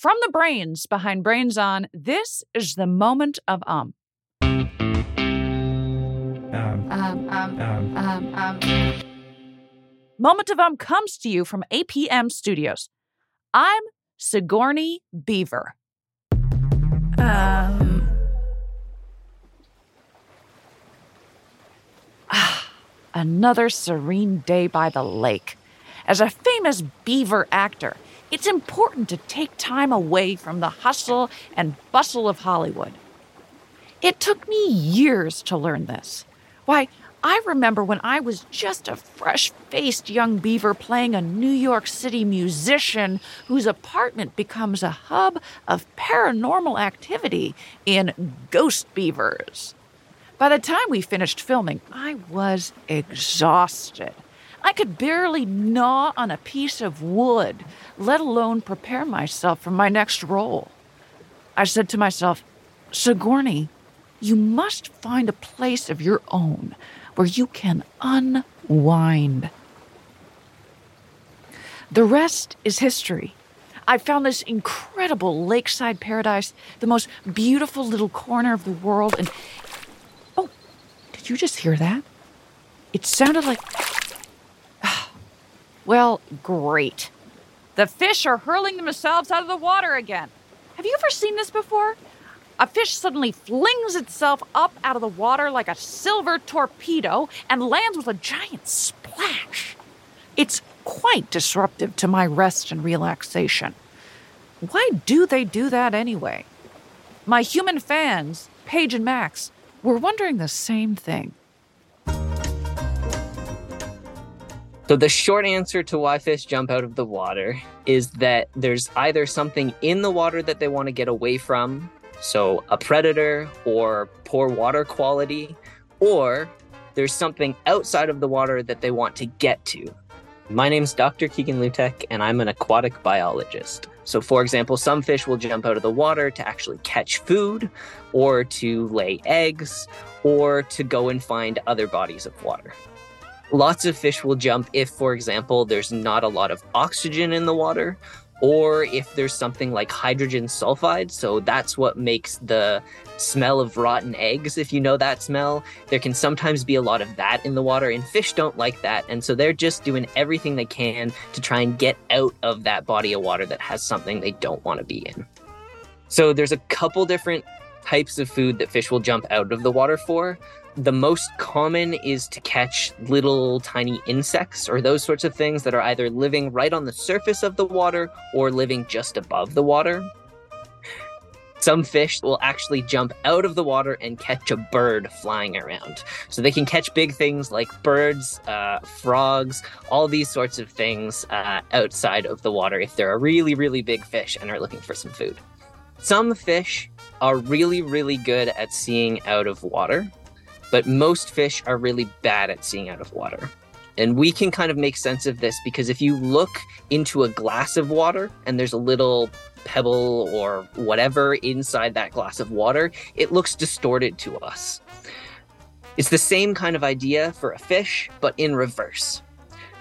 From the brains behind Brains On, this is the moment of um. Um, Um, um, um, um, um. Moment of um comes to you from APM Studios. I'm Sigourney Beaver. Um, Ah, Another serene day by the lake. As a famous beaver actor, it's important to take time away from the hustle and bustle of Hollywood. It took me years to learn this. Why, I remember when I was just a fresh faced young beaver playing a New York City musician whose apartment becomes a hub of paranormal activity in Ghost Beavers. By the time we finished filming, I was exhausted. I could barely gnaw on a piece of wood, let alone prepare myself for my next role. I said to myself, Sigourney, you must find a place of your own where you can unwind. The rest is history. I found this incredible lakeside paradise, the most beautiful little corner of the world, and oh, did you just hear that? It sounded like. Well, great. The fish are hurling themselves out of the water again. Have you ever seen this before? A fish suddenly flings itself up out of the water like a silver torpedo and lands with a giant splash. It's quite disruptive to my rest and relaxation. Why do they do that anyway? My human fans, Paige and Max, were wondering the same thing. So, the short answer to why fish jump out of the water is that there's either something in the water that they want to get away from, so a predator or poor water quality, or there's something outside of the water that they want to get to. My name's Dr. Keegan Lutek, and I'm an aquatic biologist. So, for example, some fish will jump out of the water to actually catch food, or to lay eggs, or to go and find other bodies of water. Lots of fish will jump if, for example, there's not a lot of oxygen in the water, or if there's something like hydrogen sulfide. So that's what makes the smell of rotten eggs, if you know that smell. There can sometimes be a lot of that in the water, and fish don't like that. And so they're just doing everything they can to try and get out of that body of water that has something they don't want to be in. So there's a couple different types of food that fish will jump out of the water for. The most common is to catch little tiny insects or those sorts of things that are either living right on the surface of the water or living just above the water. Some fish will actually jump out of the water and catch a bird flying around. So they can catch big things like birds, uh, frogs, all these sorts of things uh, outside of the water if they're a really, really big fish and are looking for some food. Some fish are really, really good at seeing out of water, but most fish are really bad at seeing out of water. And we can kind of make sense of this because if you look into a glass of water and there's a little pebble or whatever inside that glass of water, it looks distorted to us. It's the same kind of idea for a fish, but in reverse.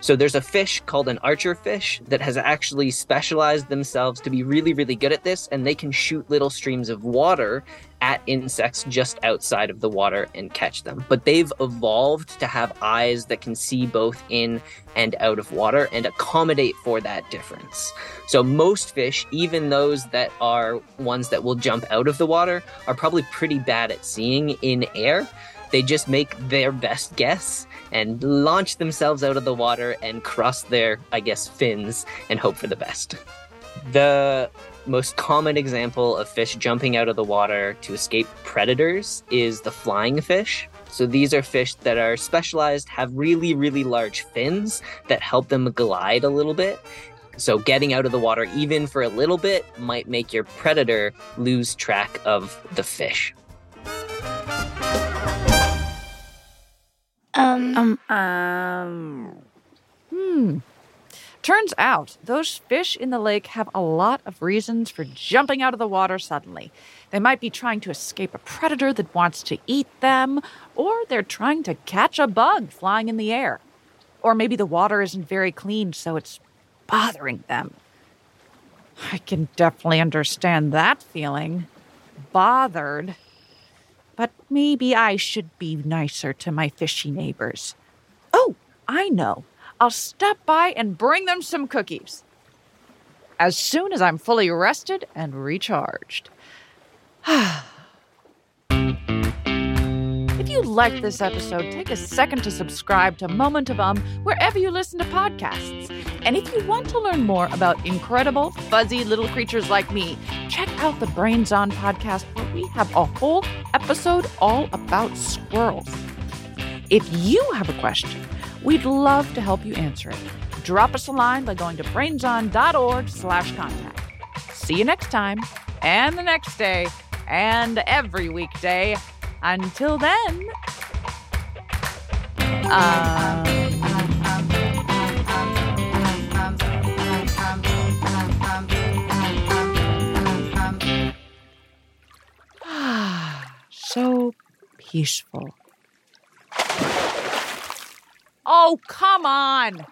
So there's a fish called an archer fish that has actually specialized themselves to be really, really good at this, and they can shoot little streams of water at insects just outside of the water and catch them. But they've evolved to have eyes that can see both in and out of water and accommodate for that difference. So most fish, even those that are ones that will jump out of the water, are probably pretty bad at seeing in air. They just make their best guess and launch themselves out of the water and cross their, I guess, fins and hope for the best. The most common example of fish jumping out of the water to escape predators is the flying fish. So these are fish that are specialized, have really, really large fins that help them glide a little bit. So getting out of the water, even for a little bit, might make your predator lose track of the fish. Um, um, Um. Hmm. Turns out those fish in the lake have a lot of reasons for jumping out of the water suddenly. They might be trying to escape a predator that wants to eat them, or they're trying to catch a bug flying in the air. Or maybe the water isn't very clean, so it's bothering them. I can definitely understand that feeling. Bothered. But maybe I should be nicer to my fishy neighbors. Oh, I know. I'll stop by and bring them some cookies. As soon as I'm fully rested and recharged. Ah. If you liked this episode, take a second to subscribe to Moment of Um wherever you listen to podcasts. And if you want to learn more about incredible, fuzzy little creatures like me, check out the Brains On podcast where we have a whole episode all about squirrels. If you have a question, we'd love to help you answer it. Drop us a line by going to brainson.org slash contact. See you next time, and the next day, and every weekday. Until then, um, so peaceful. Oh, come on!